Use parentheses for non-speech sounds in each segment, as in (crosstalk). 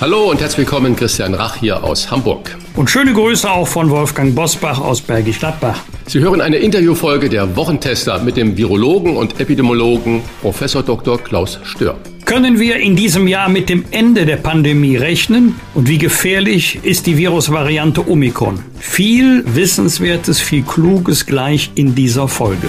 Hallo und herzlich willkommen, Christian Rach hier aus Hamburg. Und schöne Grüße auch von Wolfgang Bosbach aus Bergisch Gladbach. Sie hören eine Interviewfolge der Wochentester mit dem Virologen und Epidemiologen Prof. Dr. Klaus Stör. Können wir in diesem Jahr mit dem Ende der Pandemie rechnen? Und wie gefährlich ist die Virusvariante Omikron? Viel Wissenswertes, viel Kluges gleich in dieser Folge.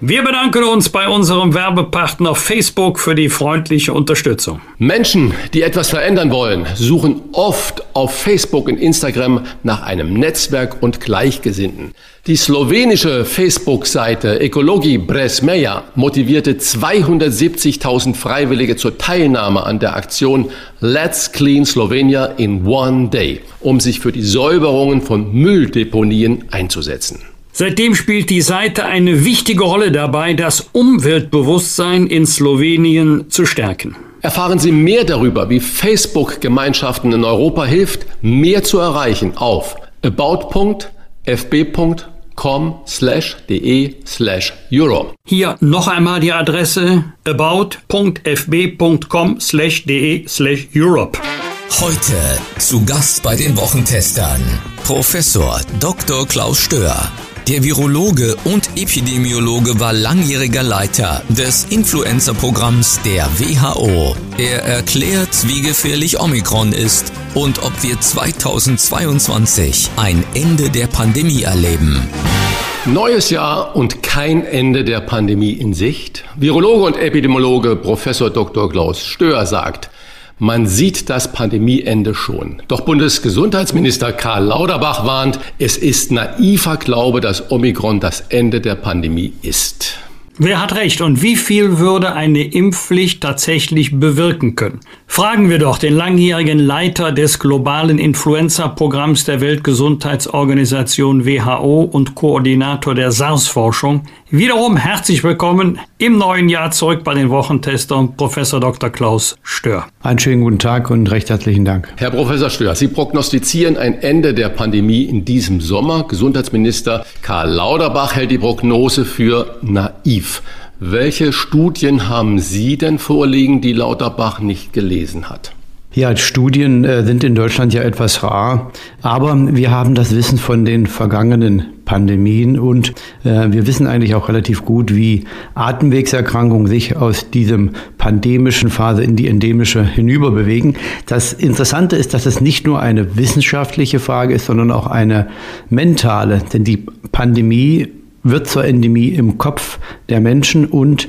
Wir bedanken uns bei unserem Werbepartner Facebook für die freundliche Unterstützung. Menschen, die etwas verändern wollen, suchen oft auf Facebook und Instagram nach einem Netzwerk und Gleichgesinnten. Die slowenische Facebook-Seite Ekologi Bresmeja motivierte 270.000 Freiwillige zur Teilnahme an der Aktion Let's Clean Slovenia in One Day, um sich für die Säuberungen von Mülldeponien einzusetzen. Seitdem spielt die Seite eine wichtige Rolle dabei, das Umweltbewusstsein in Slowenien zu stärken. Erfahren Sie mehr darüber, wie Facebook-Gemeinschaften in Europa hilft, mehr zu erreichen auf about.fb.com slash de slash euro. Hier noch einmal die Adresse about.fb.com slash de slash Europe. Heute zu Gast bei den Wochentestern Professor Dr. Klaus Stör. Der Virologe und Epidemiologe war langjähriger Leiter des Influenza-Programms der WHO. Er erklärt, wie gefährlich Omikron ist und ob wir 2022 ein Ende der Pandemie erleben. Neues Jahr und kein Ende der Pandemie in Sicht. Virologe und Epidemiologe Professor Dr. Klaus Stör sagt, man sieht das Pandemieende schon. Doch Bundesgesundheitsminister Karl Lauterbach warnt, es ist naiver Glaube, dass Omikron das Ende der Pandemie ist. Wer hat recht und wie viel würde eine Impfpflicht tatsächlich bewirken können? Fragen wir doch den langjährigen Leiter des globalen Influenza-Programms der Weltgesundheitsorganisation WHO und Koordinator der SARS-Forschung. Wiederum herzlich willkommen im neuen Jahr zurück bei den Wochentestern, Professor Dr. Klaus Stör. Einen schönen guten Tag und recht herzlichen Dank. Herr Professor Stör, Sie prognostizieren ein Ende der Pandemie in diesem Sommer. Gesundheitsminister Karl Lauterbach hält die Prognose für naiv. Welche Studien haben Sie denn vorliegen, die Lauterbach nicht gelesen hat? Ja, Studien äh, sind in Deutschland ja etwas rar, aber wir haben das Wissen von den vergangenen Pandemien und äh, wir wissen eigentlich auch relativ gut, wie Atemwegserkrankungen sich aus diesem pandemischen Phase in die endemische hinüberbewegen. Das Interessante ist, dass es nicht nur eine wissenschaftliche Frage ist, sondern auch eine mentale, denn die Pandemie wird zur Endemie im Kopf der Menschen und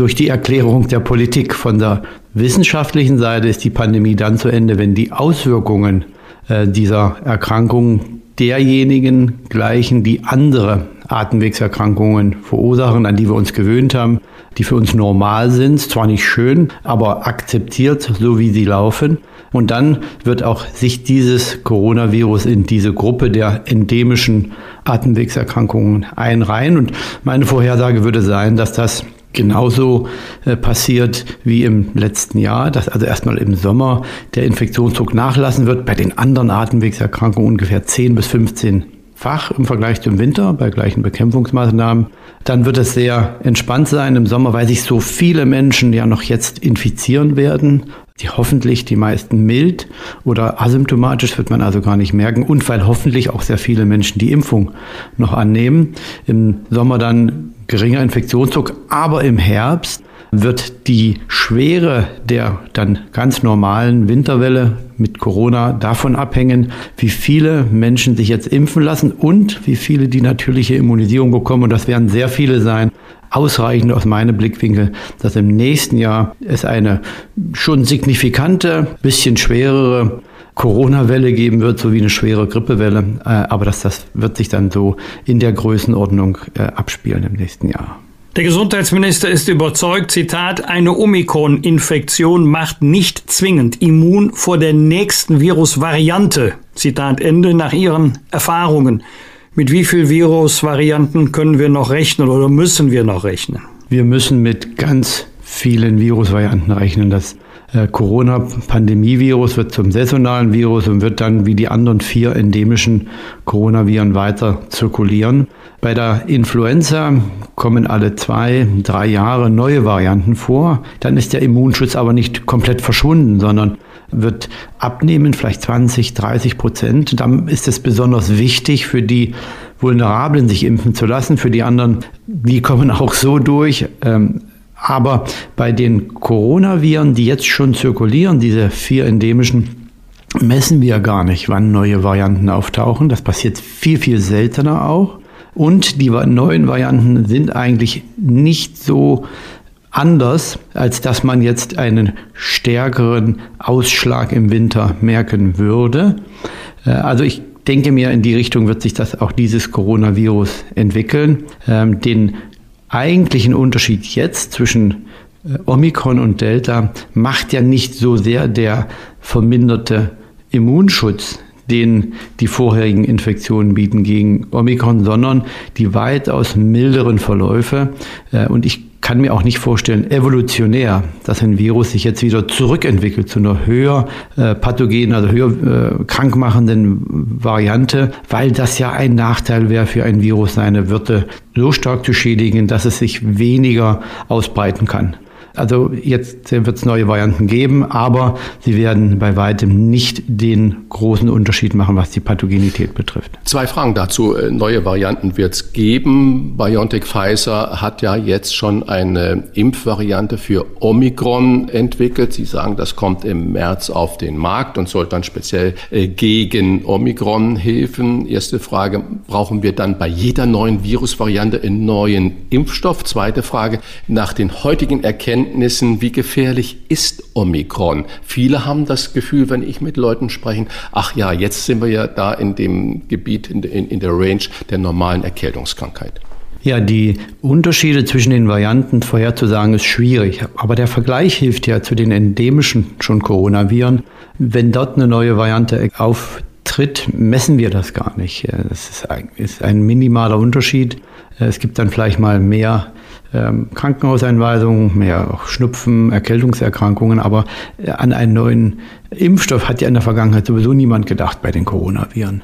durch die Erklärung der Politik. Von der wissenschaftlichen Seite ist die Pandemie dann zu Ende, wenn die Auswirkungen äh, dieser Erkrankung derjenigen gleichen, die andere Atemwegserkrankungen verursachen, an die wir uns gewöhnt haben, die für uns normal sind, zwar nicht schön, aber akzeptiert, so wie sie laufen. Und dann wird auch sich dieses Coronavirus in diese Gruppe der endemischen Atemwegserkrankungen einreihen. Und meine Vorhersage würde sein, dass das genauso äh, passiert wie im letzten Jahr, dass also erstmal im Sommer der Infektionsdruck nachlassen wird, bei den anderen Atemwegserkrankungen ungefähr 10 bis 15 Fach im Vergleich zum Winter bei gleichen Bekämpfungsmaßnahmen. Dann wird es sehr entspannt sein. Im Sommer, weil sich so viele Menschen ja noch jetzt infizieren werden die hoffentlich die meisten mild oder asymptomatisch wird man also gar nicht merken und weil hoffentlich auch sehr viele Menschen die Impfung noch annehmen. Im Sommer dann geringer Infektionsdruck, aber im Herbst wird die Schwere der dann ganz normalen Winterwelle mit Corona davon abhängen, wie viele Menschen sich jetzt impfen lassen und wie viele die natürliche Immunisierung bekommen. Und das werden sehr viele sein ausreichend aus meinem Blickwinkel, dass im nächsten Jahr es eine schon signifikante, bisschen schwerere Corona-Welle geben wird, so wie eine schwere Grippewelle. Äh, aber dass das wird sich dann so in der Größenordnung äh, abspielen im nächsten Jahr. Der Gesundheitsminister ist überzeugt, Zitat, eine Omikron-Infektion macht nicht zwingend immun vor der nächsten Virusvariante. Zitat Ende nach ihren Erfahrungen. Mit wie viel Virusvarianten können wir noch rechnen oder müssen wir noch rechnen? Wir müssen mit ganz vielen Virusvarianten rechnen. Das äh, Corona-Pandemie-Virus wird zum saisonalen Virus und wird dann wie die anderen vier endemischen Coronaviren weiter zirkulieren. Bei der Influenza kommen alle zwei, drei Jahre neue Varianten vor. Dann ist der Immunschutz aber nicht komplett verschwunden, sondern wird abnehmen, vielleicht 20, 30 Prozent. Dann ist es besonders wichtig für die Vulnerablen, sich impfen zu lassen. Für die anderen, die kommen (laughs) auch so durch. Ähm, aber bei den Coronaviren, die jetzt schon zirkulieren, diese vier endemischen, messen wir gar nicht, wann neue Varianten auftauchen. Das passiert viel, viel seltener auch. Und die neuen Varianten sind eigentlich nicht so anders, als dass man jetzt einen stärkeren Ausschlag im Winter merken würde. Äh, also ich denke mir, in die Richtung wird sich das auch dieses Coronavirus entwickeln. Ähm, den eigentlichen Unterschied jetzt zwischen äh, Omikron und Delta macht ja nicht so sehr der verminderte Immunschutz, den die vorherigen Infektionen bieten gegen Omikron, sondern die weitaus milderen Verläufe. Äh, und ich kann mir auch nicht vorstellen, evolutionär, dass ein Virus sich jetzt wieder zurückentwickelt zu einer höher äh, pathogenen, also höher äh, krankmachenden Variante, weil das ja ein Nachteil wäre für ein Virus, seine Wirte so stark zu schädigen, dass es sich weniger ausbreiten kann. Also jetzt wird es neue Varianten geben, aber sie werden bei weitem nicht den großen Unterschied machen, was die Pathogenität betrifft. Zwei Fragen dazu. Äh, neue Varianten wird es geben. BioNTech Pfizer hat ja jetzt schon eine Impfvariante für Omikron entwickelt. Sie sagen, das kommt im März auf den Markt und soll dann speziell äh, gegen Omikron helfen. Erste Frage, brauchen wir dann bei jeder neuen Virusvariante einen neuen Impfstoff? Zweite Frage, nach den heutigen Erkenntnissen Erkenntnissen, wie gefährlich ist Omikron. Viele haben das Gefühl, wenn ich mit Leuten spreche, ach ja, jetzt sind wir ja da in dem Gebiet, in, in, in der Range der normalen Erkältungskrankheit. Ja, die Unterschiede zwischen den Varianten vorherzusagen ist schwierig. Aber der Vergleich hilft ja zu den endemischen schon Coronaviren. Wenn dort eine neue Variante auftritt, messen wir das gar nicht. Das ist ein, ist ein minimaler Unterschied. Es gibt dann vielleicht mal mehr Krankenhauseinweisungen, mehr auch Schnupfen, Erkältungserkrankungen. Aber äh, an einen neuen Impfstoff hat ja in der Vergangenheit sowieso niemand gedacht bei den Coronaviren.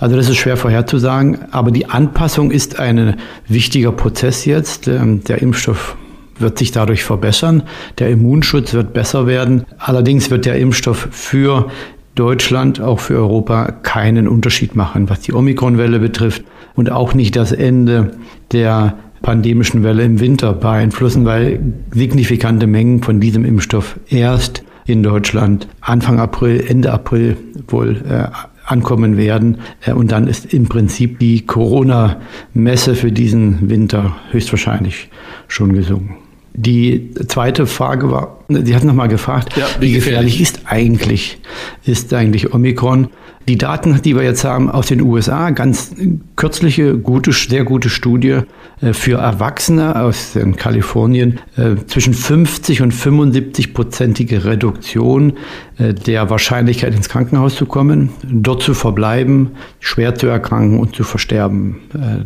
Also das ist schwer vorherzusagen, aber die Anpassung ist ein wichtiger Prozess jetzt. Ähm, der Impfstoff wird sich dadurch verbessern, der Immunschutz wird besser werden. Allerdings wird der Impfstoff für Deutschland, auch für Europa keinen Unterschied machen, was die Omikronwelle betrifft und auch nicht das Ende der pandemischen Welle im Winter beeinflussen, weil signifikante Mengen von diesem Impfstoff erst in Deutschland Anfang April, Ende April wohl äh, ankommen werden. Äh, und dann ist im Prinzip die Corona-Messe für diesen Winter höchstwahrscheinlich schon gesungen. Die zweite Frage war, Sie hatten nochmal gefragt, ja, wie, wie gefährlich, gefährlich ist eigentlich, ist eigentlich Omikron? Die Daten, die wir jetzt haben aus den USA, ganz kürzliche, gute, sehr gute Studie äh, für Erwachsene aus Kalifornien, äh, zwischen 50 und 75 prozentige Reduktion äh, der Wahrscheinlichkeit ins Krankenhaus zu kommen, dort zu verbleiben, schwer zu erkranken und zu versterben.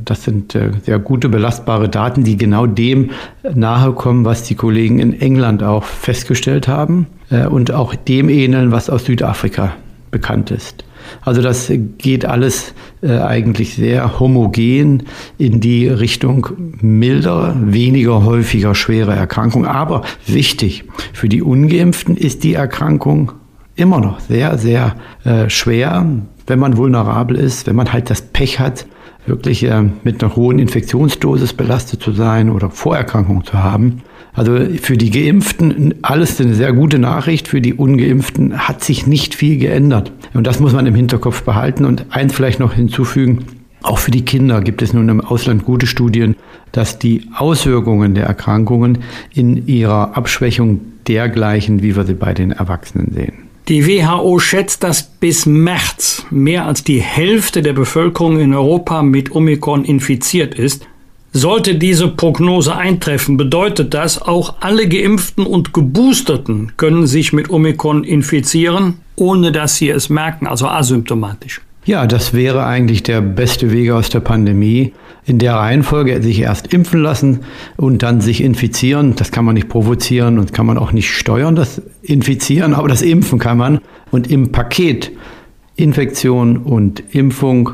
Das sind sehr gute, belastbare Daten, die genau dem nahe kommen, was die Kollegen in England auch festgestellt haben und auch dem ähneln, was aus Südafrika bekannt ist. Also das geht alles äh, eigentlich sehr homogen in die Richtung milder, weniger häufiger schwere Erkrankung. Aber wichtig, für die ungeimpften ist die Erkrankung immer noch sehr, sehr äh, schwer, wenn man vulnerabel ist, wenn man halt das Pech hat, wirklich äh, mit einer hohen Infektionsdosis belastet zu sein oder Vorerkrankungen zu haben. Also für die Geimpften alles eine sehr gute Nachricht, für die Ungeimpften hat sich nicht viel geändert. Und das muss man im Hinterkopf behalten und eins vielleicht noch hinzufügen. Auch für die Kinder gibt es nun im Ausland gute Studien, dass die Auswirkungen der Erkrankungen in ihrer Abschwächung dergleichen, wie wir sie bei den Erwachsenen sehen. Die WHO schätzt, dass bis März mehr als die Hälfte der Bevölkerung in Europa mit Omikron infiziert ist. Sollte diese Prognose eintreffen, bedeutet das, auch alle Geimpften und Geboosterten können sich mit Omikron infizieren, ohne dass sie es merken, also asymptomatisch. Ja, das wäre eigentlich der beste Weg aus der Pandemie. In der Reihenfolge sich erst impfen lassen und dann sich infizieren. Das kann man nicht provozieren und kann man auch nicht steuern, das Infizieren, aber das Impfen kann man. Und im Paket Infektion und Impfung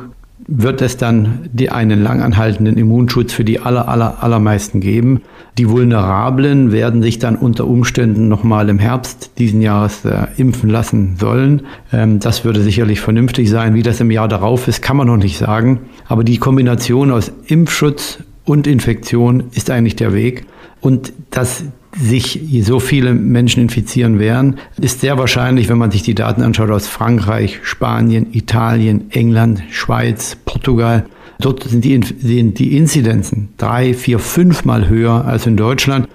wird es dann die, einen langanhaltenden Immunschutz für die aller, aller, allermeisten geben. Die Vulnerablen werden sich dann unter Umständen nochmal im Herbst diesen Jahres äh, impfen lassen sollen. Ähm, das würde sicherlich vernünftig sein. Wie das im Jahr darauf ist, kann man noch nicht sagen. Aber die Kombination aus Impfschutz und Infektion ist eigentlich der Weg. Und dass sich so viele Menschen infizieren werden, ist sehr wahrscheinlich, wenn man sich die Daten anschaut aus Frankreich, Spanien, Italien, England, Schweiz, Portugal. Dort sind die, sind die Inzidenzen drei, vier, fünfmal höher als in Deutschland.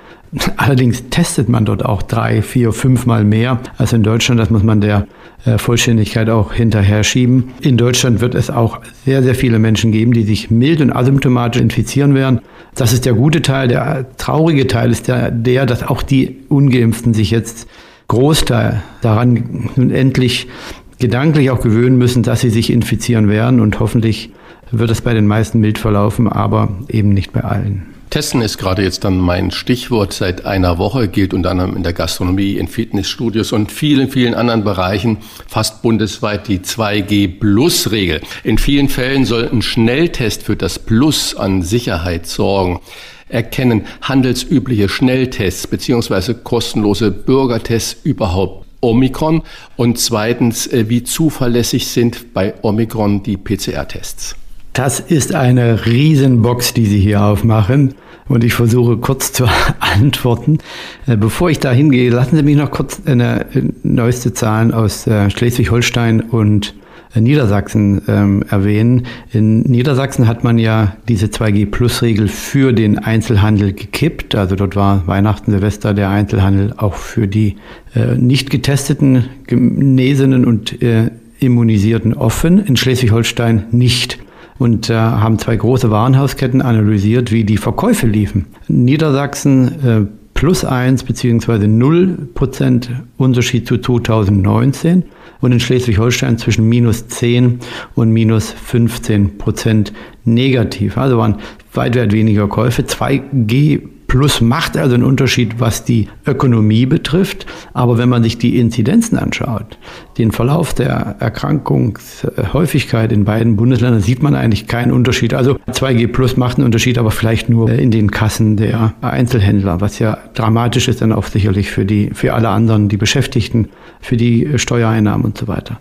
Allerdings testet man dort auch drei, vier, fünfmal mehr als in Deutschland. Das muss man der Vollständigkeit auch hinterher schieben. In Deutschland wird es auch sehr, sehr viele Menschen geben, die sich mild und asymptomatisch infizieren werden. Das ist der gute Teil. Der traurige Teil ist der, der dass auch die Ungeimpften sich jetzt Großteil daran nun endlich gedanklich auch gewöhnen müssen, dass sie sich infizieren werden und hoffentlich wird es bei den meisten mild verlaufen, aber eben nicht bei allen. Testen ist gerade jetzt dann mein Stichwort. Seit einer Woche gilt unter anderem in der Gastronomie, in Fitnessstudios und vielen, vielen anderen Bereichen fast bundesweit die 2G-Plus-Regel. In vielen Fällen soll ein Schnelltest für das Plus an Sicherheit sorgen erkennen handelsübliche Schnelltests beziehungsweise kostenlose Bürgertests überhaupt Omikron? Und zweitens, äh, wie zuverlässig sind bei Omikron die PCR-Tests? Das ist eine Riesenbox, die Sie hier aufmachen. Und ich versuche kurz zu (laughs) antworten. Äh, bevor ich da hingehe, lassen Sie mich noch kurz eine äh, neueste Zahlen aus äh, Schleswig-Holstein und Niedersachsen ähm, erwähnen. In Niedersachsen hat man ja diese 2G-Plus-Regel für den Einzelhandel gekippt. Also dort war Weihnachten, Silvester der Einzelhandel auch für die äh, nicht getesteten, Genesenen und äh, Immunisierten offen. In Schleswig-Holstein nicht und äh, haben zwei große Warenhausketten analysiert, wie die Verkäufe liefen. Niedersachsen äh, plus eins beziehungsweise null Prozent Unterschied zu 2019 und in Schleswig-Holstein zwischen minus 10 und minus 15 Prozent negativ. Also waren weit, weit weniger Käufe. 2G Plus macht also einen Unterschied, was die Ökonomie betrifft. Aber wenn man sich die Inzidenzen anschaut, den Verlauf der Erkrankungshäufigkeit in beiden Bundesländern, sieht man eigentlich keinen Unterschied. Also 2G Plus macht einen Unterschied, aber vielleicht nur in den Kassen der Einzelhändler, was ja dramatisch ist dann auch sicherlich für die, für alle anderen, die Beschäftigten, für die Steuereinnahmen und so weiter.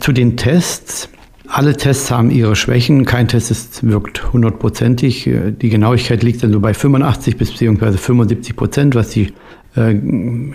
Zu den Tests. Alle Tests haben ihre Schwächen. Kein Test ist, wirkt hundertprozentig. Die Genauigkeit liegt dann so bei 85 bis beziehungsweise 75 Prozent, was die äh,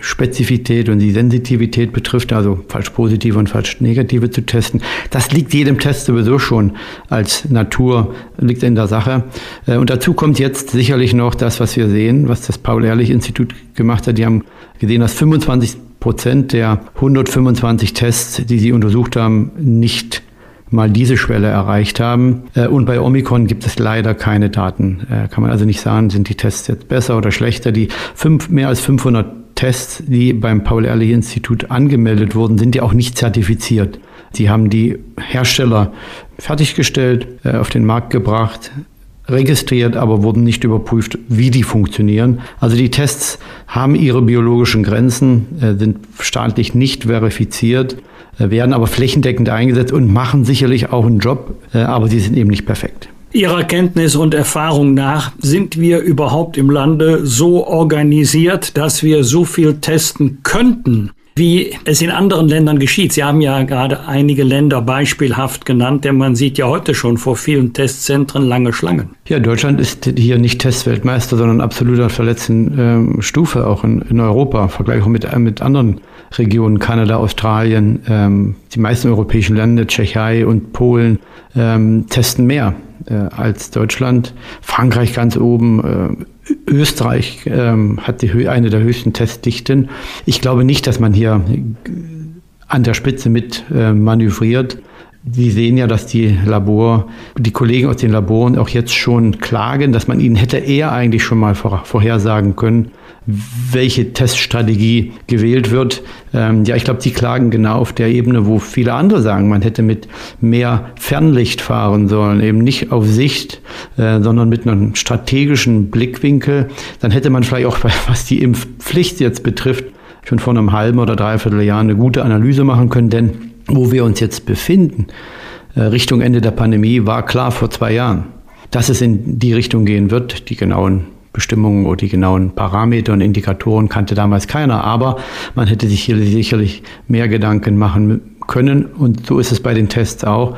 Spezifität und die Sensitivität betrifft, also falsch positive und falsch negative zu testen. Das liegt jedem Test sowieso schon als Natur, liegt in der Sache. Äh, und dazu kommt jetzt sicherlich noch das, was wir sehen, was das Paul-Ehrlich-Institut gemacht hat. Die haben gesehen, dass 25 Prozent der 125 Tests, die sie untersucht haben, nicht mal diese Schwelle erreicht haben. Äh, und bei Omikron gibt es leider keine Daten. Äh, kann man also nicht sagen, sind die Tests jetzt besser oder schlechter. Die fünf, mehr als 500 Tests, die beim Paul-Ehrlich-Institut angemeldet wurden, sind ja auch nicht zertifiziert. Sie haben die Hersteller fertiggestellt, äh, auf den Markt gebracht, registriert, aber wurden nicht überprüft, wie die funktionieren. Also die Tests haben ihre biologischen Grenzen, sind staatlich nicht verifiziert werden aber flächendeckend eingesetzt und machen sicherlich auch einen Job, äh, aber sie sind eben nicht perfekt. Ihrer Kenntnis und Erfahrung nach sind wir überhaupt im Lande so organisiert, dass wir so viel testen könnten, wie es in anderen Ländern geschieht. Sie haben ja gerade einige Länder beispielhaft genannt, denn man sieht ja heute schon vor vielen Testzentren lange Schlangen. Ja, Deutschland ist hier nicht Testweltmeister, sondern absolut auf der letzten äh, Stufe, auch in, in Europa, Vergleich mit, äh, mit anderen Regionen, Kanada, Australien, ähm, die meisten europäischen Länder, Tschechei und Polen, ähm, testen mehr äh, als Deutschland. Frankreich ganz oben, äh, Österreich ähm, hat die, eine der höchsten Testdichten. Ich glaube nicht, dass man hier an der Spitze mit äh, manövriert. Sie sehen ja, dass die Labor, die Kollegen aus den Laboren auch jetzt schon klagen, dass man ihnen hätte eher eigentlich schon mal vor, vorhersagen können, welche Teststrategie gewählt wird. Ähm, ja, ich glaube, die klagen genau auf der Ebene, wo viele andere sagen, man hätte mit mehr Fernlicht fahren sollen, eben nicht auf Sicht, äh, sondern mit einem strategischen Blickwinkel. Dann hätte man vielleicht auch, (laughs) was die Impfpflicht jetzt betrifft, schon vor einem halben oder dreiviertel Jahr eine gute Analyse machen können, denn wo wir uns jetzt befinden, äh, Richtung Ende der Pandemie, war klar vor zwei Jahren, dass es in die Richtung gehen wird. Die genauen Bestimmungen oder die genauen Parameter und Indikatoren kannte damals keiner, aber man hätte sich hier sicherlich mehr Gedanken machen können und so ist es bei den Tests auch.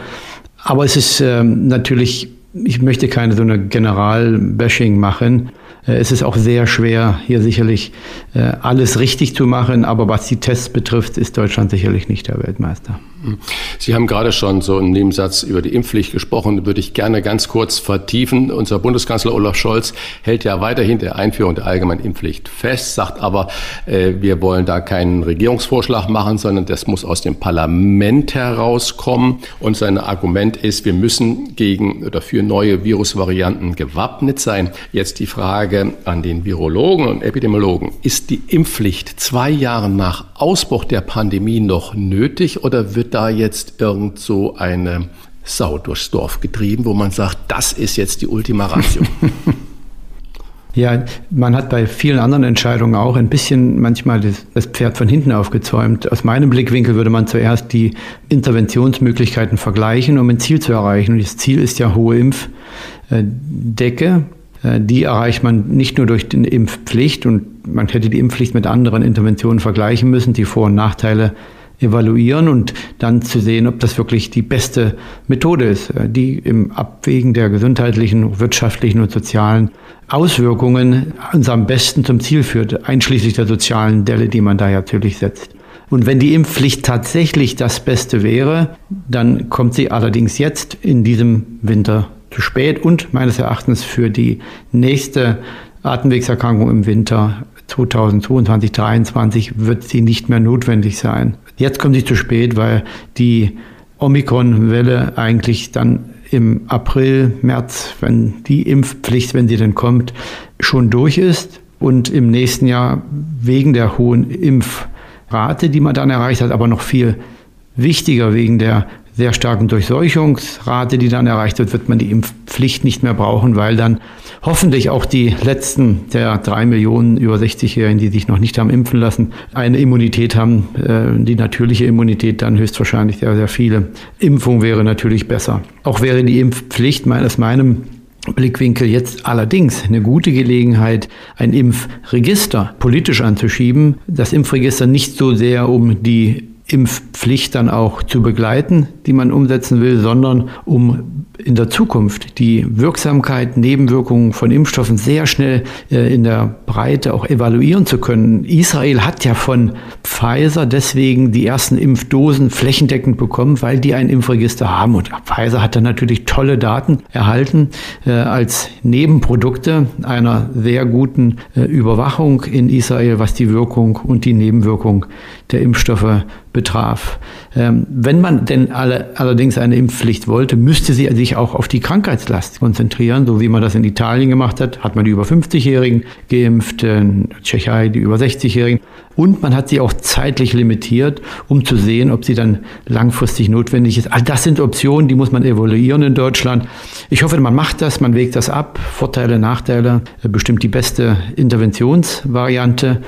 Aber es ist ähm, natürlich, ich möchte keine so eine General-Bashing machen. Äh, es ist auch sehr schwer, hier sicherlich äh, alles richtig zu machen, aber was die Tests betrifft, ist Deutschland sicherlich nicht der Weltmeister. Sie haben gerade schon so einen Nebensatz über die Impfpflicht gesprochen, würde ich gerne ganz kurz vertiefen. Unser Bundeskanzler Olaf Scholz hält ja weiterhin der Einführung der allgemeinen Impfpflicht fest, sagt aber, äh, wir wollen da keinen Regierungsvorschlag machen, sondern das muss aus dem Parlament herauskommen. Und sein Argument ist, wir müssen gegen oder für neue Virusvarianten gewappnet sein. Jetzt die Frage an den Virologen und Epidemiologen. Ist die Impfpflicht zwei Jahre nach Ausbruch der Pandemie noch nötig oder wird da jetzt irgend so eine Sau durchs Dorf getrieben, wo man sagt, das ist jetzt die Ultima Ratio? (laughs) Ja, man hat bei vielen anderen Entscheidungen auch ein bisschen manchmal das, das, Pferd von hinten aufgezäumt. Aus meinem Blickwinkel würde man zuerst die Interventionsmöglichkeiten vergleichen, um ein Ziel zu erreichen. Und das Ziel ist ja hohe Impfdecke. Äh, die erreicht man nicht nur durch die Impfpflicht und man hätte die Impfpflicht mit anderen Interventionen vergleichen müssen, die Vor- und Nachteile evaluieren und dann zu sehen, ob das wirklich die beste Methode ist, die im Abwägen der gesundheitlichen, wirtschaftlichen und sozialen Auswirkungen uns am besten zum Ziel führt, einschließlich der sozialen Delle, die man da natürlich setzt. Und wenn die Impfpflicht tatsächlich das Beste wäre, dann kommt sie allerdings jetzt in diesem Winter zu spät und meines Erachtens für die nächste Atemwegserkrankung im Winter 2022, 2023 wird sie nicht mehr notwendig sein. Jetzt kommt sie zu spät, weil die Omikron-Welle eigentlich dann im April, März, wenn die Impfpflicht, wenn sie denn kommt, schon durch ist. Und im nächsten Jahr wegen der hohen Impfrate, die man dann erreicht hat, aber noch viel wichtiger wegen der sehr starken Durchseuchungsrate, die dann erreicht wird, wird man die Impfpflicht nicht mehr brauchen, weil dann hoffentlich auch die letzten der drei Millionen über 60-Jährigen, die sich noch nicht haben impfen lassen, eine Immunität haben. Äh, die natürliche Immunität dann höchstwahrscheinlich sehr, sehr viele. Impfung wäre natürlich besser. Auch wäre die Impfpflicht meines meinem Blickwinkel jetzt allerdings eine gute Gelegenheit, ein Impfregister politisch anzuschieben. Das Impfregister nicht so sehr um die Impfpflicht dann auch zu begleiten, die man umsetzen will, sondern um in der Zukunft die Wirksamkeit, Nebenwirkungen von Impfstoffen sehr schnell äh, in der Breite auch evaluieren zu können. Israel hat ja von Pfizer deswegen die ersten Impfdosen flächendeckend bekommen, weil die ein Impfregister haben. Und Pfizer hat dann natürlich tolle Daten erhalten äh, als Nebenprodukte einer sehr guten äh, Überwachung in Israel, was die Wirkung und die Nebenwirkung der Impfstoffe betraf. Ähm, wenn man denn alle, allerdings eine Impfpflicht wollte, müsste sie sich auch auf die Krankheitslast konzentrieren, so wie man das in Italien gemacht hat. Hat man die über 50-Jährigen geimpft, in Tschechei die über 60-Jährigen. Und man hat sie auch zeitlich limitiert, um zu sehen, ob sie dann langfristig notwendig ist. All das sind Optionen, die muss man evaluieren in Deutschland. Ich hoffe, man macht das, man wägt das ab. Vorteile, Nachteile, bestimmt die beste Interventionsvariante.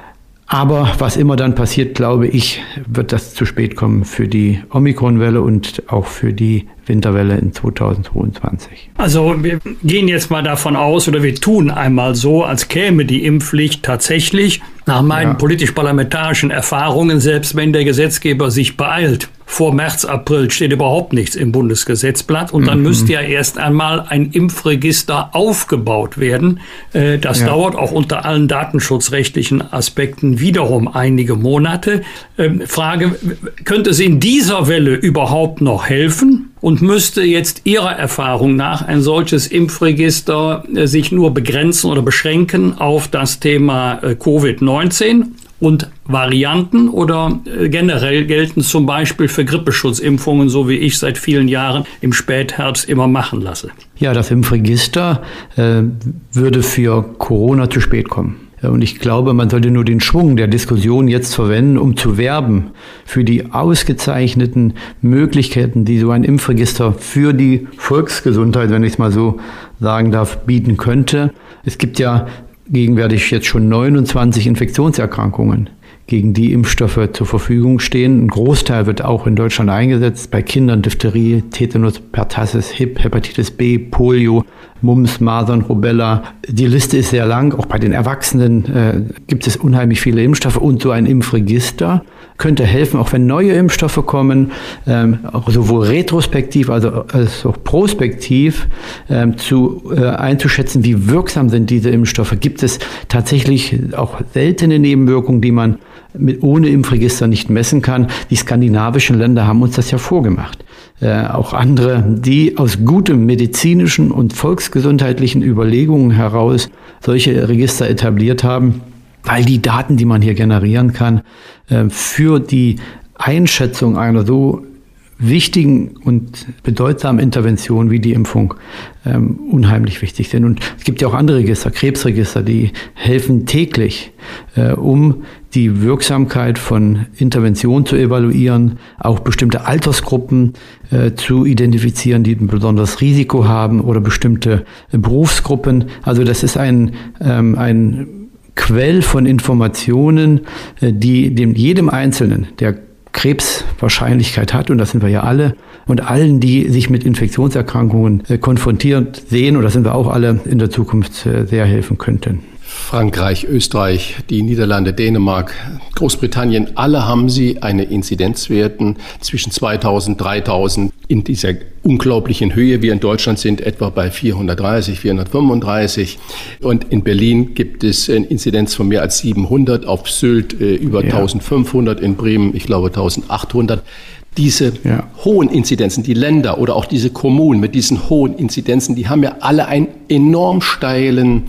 Aber was immer dann passiert, glaube ich, wird das zu spät kommen für die Omikronwelle und auch für die Winterwelle in 2022. Also wir gehen jetzt mal davon aus oder wir tun einmal so, als käme die Impfpflicht tatsächlich nach meinen ja. politisch-parlamentarischen Erfahrungen, selbst wenn der Gesetzgeber sich beeilt. Vor März, April steht überhaupt nichts im Bundesgesetzblatt und dann mhm. müsste ja erst einmal ein Impfregister aufgebaut werden. Äh, das ja. dauert auch unter allen datenschutzrechtlichen Aspekten wiederum einige Monate. Ähm, Frage, könnte es in dieser Welle überhaupt noch helfen? und müsste jetzt Ihrer Erfahrung nach ein solches Impfregister äh, sich nur begrenzen oder beschränken auf das Thema äh, Covid-19 und Varianten oder äh, generell gelten zum Beispiel für Grippeschutzimpfungen, so wie ich seit vielen Jahren im Spätherbst immer machen lasse? Ja, das Impfregister äh, würde für Corona zu spät kommen. Und ich glaube, man sollte nur den Schwung der Diskussion jetzt verwenden, um zu werben für die ausgezeichneten Möglichkeiten, die so ein Impfregister für die Volksgesundheit, wenn ich es mal so sagen darf, bieten könnte. Es gibt ja gegenwärtig jetzt schon 29 Infektionserkrankungen gegen die Impfstoffe zur Verfügung stehen. Ein Großteil wird auch in Deutschland eingesetzt bei Kindern Diphtherie, Tetanus, Pertussis, Hip, Hepatitis B, Polio, Mumps, Masern, Rubella. Die Liste ist sehr lang. Auch bei den Erwachsenen äh, gibt es unheimlich viele Impfstoffe und so ein Impfregister könnte helfen, auch wenn neue Impfstoffe kommen, ähm, sowohl retrospektiv als auch prospektiv ähm, zu, äh, einzuschätzen, wie wirksam sind diese Impfstoffe. Gibt es tatsächlich auch seltene Nebenwirkungen, die man mit, ohne Impfregister nicht messen kann? Die skandinavischen Länder haben uns das ja vorgemacht äh, auch andere, die aus gutem medizinischen und volksgesundheitlichen Überlegungen heraus solche Register etabliert haben, weil die Daten, die man hier generieren kann, äh, für die Einschätzung einer so wichtigen und bedeutsamen Interventionen wie die Impfung ähm, unheimlich wichtig sind. Und es gibt ja auch andere Register, Krebsregister, die helfen täglich, äh, um die Wirksamkeit von Interventionen zu evaluieren, auch bestimmte Altersgruppen äh, zu identifizieren, die ein besonderes Risiko haben oder bestimmte äh, Berufsgruppen. Also das ist ein, ähm, ein Quell von Informationen, äh, die dem jedem Einzelnen, der Krebswahrscheinlichkeit hat, und das sind wir ja alle, und allen, die sich mit Infektionserkrankungen äh, konfrontiert sehen, und das sind wir auch alle, in der Zukunft äh, sehr helfen könnten. Frankreich, Österreich, die Niederlande, Dänemark, Großbritannien, alle haben sie eine Inzidenzwerten zwischen 2000, 3000 in dieser unglaublichen Höhe. Wir in Deutschland sind etwa bei 430, 435. Und in Berlin gibt es eine Inzidenz von mehr als 700, auf Sylt äh, über ja. 1500, in Bremen, ich glaube, 1800 diese ja. hohen Inzidenzen, die Länder oder auch diese Kommunen mit diesen hohen Inzidenzen, die haben ja alle einen enorm steilen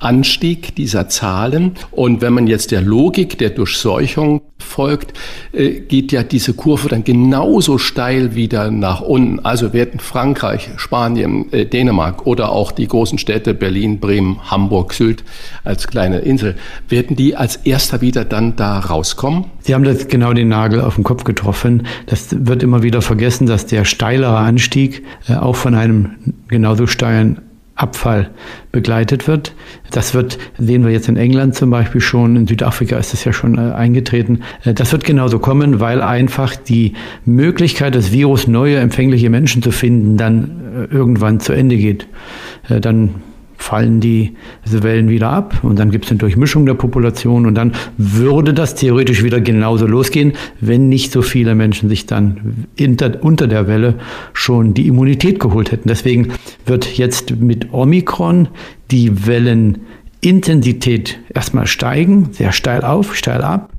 Anstieg dieser Zahlen. Und wenn man jetzt der Logik der Durchseuchung folgt, äh, geht ja diese Kurve dann genauso steil wieder nach unten. Also werden Frankreich, Spanien, äh, Dänemark oder auch die großen Städte Berlin, Bremen, Hamburg, Sylt als kleine Insel, werden die als erster wieder dann da rauskommen? Sie haben das genau den Nagel auf den Kopf getroffen. Das wird immer wieder vergessen, dass der steilere Anstieg äh, auch von einem genauso steilen Abfall begleitet wird. Das wird, sehen wir jetzt in England zum Beispiel schon, in Südafrika ist es ja schon äh, eingetreten. Äh, das wird genauso kommen, weil einfach die Möglichkeit, das Virus neue empfängliche Menschen zu finden, dann äh, irgendwann zu Ende geht. Dann fallen die, diese Wellen wieder ab und dann gibt es eine Durchmischung der Population und dann würde das theoretisch wieder genauso losgehen, wenn nicht so viele Menschen sich dann hinter, unter der Welle schon die Immunität geholt hätten. Deswegen wird jetzt mit Omikron die Wellenintensität erstmal steigen, sehr steil auf, steil ab,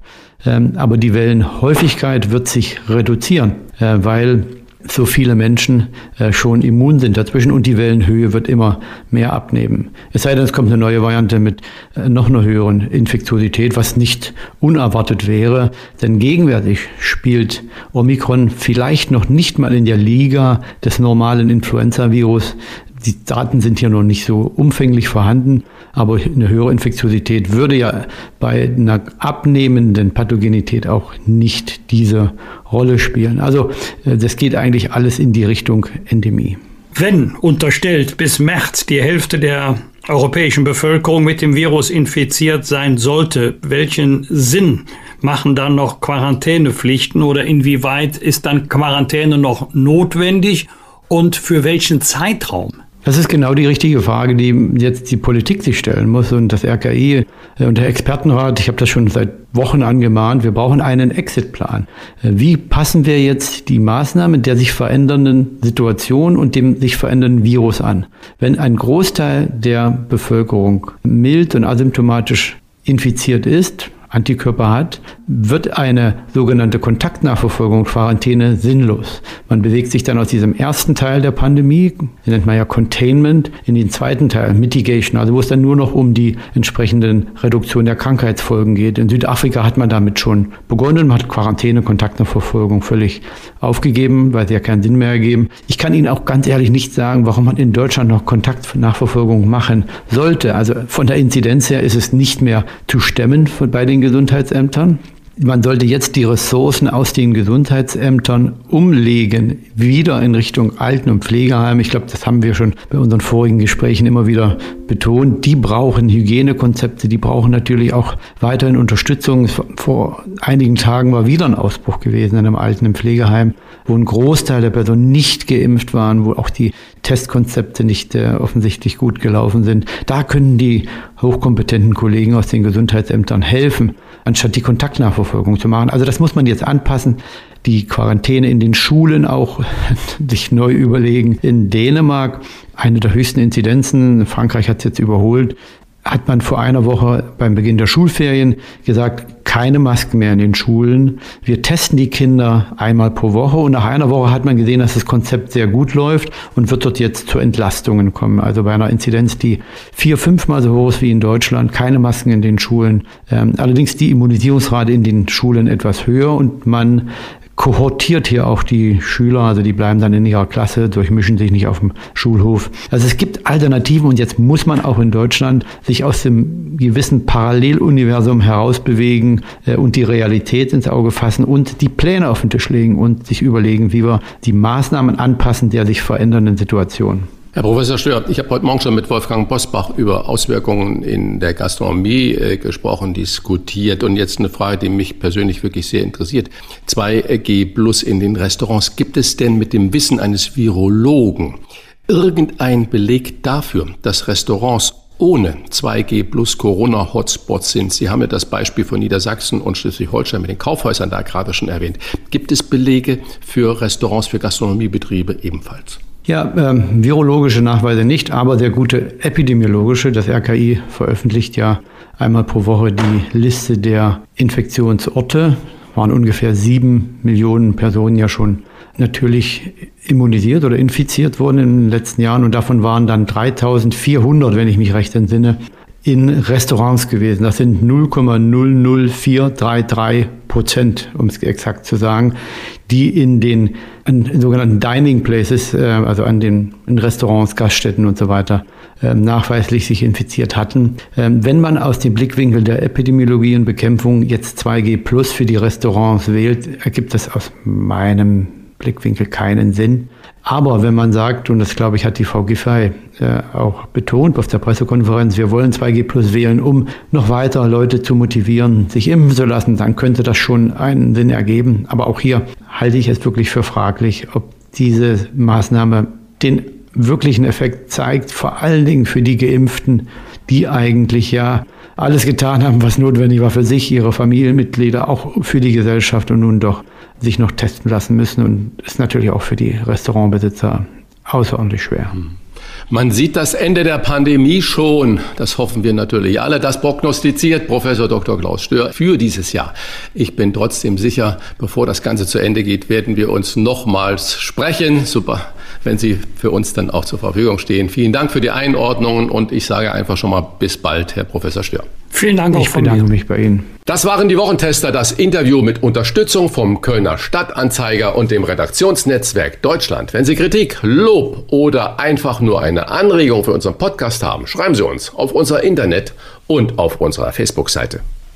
ähm, aber die Wellenhäufigkeit wird sich reduzieren, äh, weil so viele Menschen äh, schon immun sind dazwischen und die Wellenhöhe wird immer mehr abnehmen. Es sei denn, es kommt eine neue Variante mit äh, noch einer höheren Infektiosität, was nicht unerwartet wäre, denn gegenwärtig spielt Omikron vielleicht noch nicht mal in der Liga des normalen Influenza-Virus. Die Daten sind hier noch nicht so umfänglich vorhanden, aber eine höhere Infektiosität würde ja bei einer abnehmenden Pathogenität auch nicht diese Rolle spielen. Also äh, das geht eigentlich alles in die Richtung Endemie. Wenn unterstellt bis März die Hälfte der europäischen Bevölkerung mit dem Virus infiziert sein sollte, welchen Sinn machen dann noch Quarantänepflichten oder inwieweit ist dann Quarantäne noch notwendig und für welchen Zeitraum? Das ist genau die richtige Frage, die jetzt die Politik sich stellen muss und das RKI äh, und der Expertenrat. Ich habe das schon seit Wochen angemahnt. Wir brauchen einen Exitplan. Äh, wie passen wir jetzt die Maßnahmen der sich verändernden Situation und dem sich verändernden Virus an? Wenn ein Großteil der Bevölkerung mild und asymptomatisch infiziert ist, Antikörper hat, wird eine sogenannte Kontaktnachverfolgung, Quarantäne sinnlos. Man bewegt sich dann aus diesem ersten Teil der Pandemie, nennt man ja Containment, in den zweiten Teil, Mitigation, also wo es dann nur noch um die entsprechenden Reduktion der Krankheitsfolgen geht. In Südafrika hat man damit schon begonnen, man hat Quarantäne, Kontaktnachverfolgung völlig aufgegeben, weil sie ja keinen Sinn mehr ergeben. Ich kann Ihnen auch ganz ehrlich nicht sagen, warum man in Deutschland noch Kontaktnachverfolgung machen sollte. Also von der Inzidenz her ist es nicht mehr zu stemmen bei den Gesundheitsämtern. Man sollte jetzt die Ressourcen aus den Gesundheitsämtern umlegen, wieder in Richtung Alten- und Pflegeheim. Ich glaube, das haben wir schon bei unseren vorigen Gesprächen immer wieder betont. Die brauchen Hygienekonzepte, die brauchen natürlich auch weiterhin Unterstützung. Vor einigen Tagen war wieder ein Ausbruch gewesen in einem Alten- und Pflegeheim, wo ein Großteil der Personen nicht geimpft waren, wo auch die Testkonzepte nicht äh, offensichtlich gut gelaufen sind. Da können die hochkompetenten Kollegen aus den Gesundheitsämtern helfen anstatt die Kontaktnachverfolgung zu machen. Also das muss man jetzt anpassen. Die Quarantäne in den Schulen auch (laughs) sich neu überlegen. In Dänemark eine der höchsten Inzidenzen, Frankreich hat es jetzt überholt, hat man vor einer Woche beim Beginn der Schulferien gesagt, keine Masken mehr in den Schulen. Wir testen die Kinder einmal pro Woche und nach einer Woche hat man gesehen, dass das Konzept sehr gut läuft und wird dort jetzt zu Entlastungen kommen. Also bei einer Inzidenz, die vier, fünfmal so hoch ist wie in Deutschland, keine Masken in den Schulen. Ähm, allerdings die Immunisierungsrate in den Schulen etwas höher und man kohortiert hier auch die Schüler, also die bleiben dann in ihrer Klasse, durchmischen sich nicht auf dem Schulhof. Also es gibt Alternativen und jetzt muss man auch in Deutschland sich aus dem gewissen Paralleluniversum herausbewegen äh, und die Realität ins Auge fassen und die Pläne auf den Tisch legen und sich überlegen, wie wir die Maßnahmen anpassen der sich verändernden Situation. Herr Professor Stör, ich habe heute Morgen schon mit Wolfgang Bosbach über Auswirkungen in der Gastronomie äh, gesprochen, diskutiert. Und jetzt eine Frage, die mich persönlich wirklich sehr interessiert. 2G Plus in den Restaurants. Gibt es denn mit dem Wissen eines Virologen irgendein Beleg dafür, dass Restaurants ohne 2G plus Corona-Hotspots sind. Sie haben ja das Beispiel von Niedersachsen und Schleswig-Holstein mit den Kaufhäusern da gerade schon erwähnt. Gibt es Belege für Restaurants, für Gastronomiebetriebe ebenfalls? Ja, ähm, virologische Nachweise nicht, aber sehr gute epidemiologische. Das RKI veröffentlicht ja einmal pro Woche die Liste der Infektionsorte. Waren ungefähr sieben Millionen Personen ja schon natürlich immunisiert oder infiziert worden in den letzten Jahren und davon waren dann 3400, wenn ich mich recht entsinne, in Restaurants gewesen. Das sind 0,00433 Prozent, um es exakt zu sagen, die in den in sogenannten Dining Places, äh, also an den Restaurants, Gaststätten und so weiter, äh, nachweislich sich infiziert hatten. Ähm, wenn man aus dem Blickwinkel der Epidemiologie und Bekämpfung jetzt 2G Plus für die Restaurants wählt, ergibt das aus meinem Blickwinkel keinen Sinn. Aber wenn man sagt, und das glaube ich hat die Frau Giffey äh, auch betont auf der Pressekonferenz, wir wollen 2G Plus wählen, um noch weiter Leute zu motivieren, sich impfen zu lassen, dann könnte das schon einen Sinn ergeben. Aber auch hier halte ich es wirklich für fraglich, ob diese Maßnahme den wirklichen Effekt zeigt, vor allen Dingen für die Geimpften, die eigentlich ja alles getan haben, was notwendig war für sich, ihre Familienmitglieder, auch für die Gesellschaft und nun doch sich noch testen lassen müssen und ist natürlich auch für die Restaurantbesitzer außerordentlich schwer. Hm. Man sieht das Ende der Pandemie schon. Das hoffen wir natürlich alle. Das prognostiziert Professor Dr. Klaus Stör für dieses Jahr. Ich bin trotzdem sicher, bevor das Ganze zu Ende geht, werden wir uns nochmals sprechen. Super, wenn Sie für uns dann auch zur Verfügung stehen. Vielen Dank für die Einordnungen und ich sage einfach schon mal bis bald, Herr Professor Stör. Vielen Dank auch ich von bedanke mir. mich bei Ihnen. Das waren die Wochentester, das Interview mit Unterstützung vom Kölner Stadtanzeiger und dem Redaktionsnetzwerk Deutschland. Wenn Sie Kritik, Lob oder einfach nur eine Anregung für unseren Podcast haben, schreiben Sie uns auf unser Internet und auf unserer Facebook-Seite.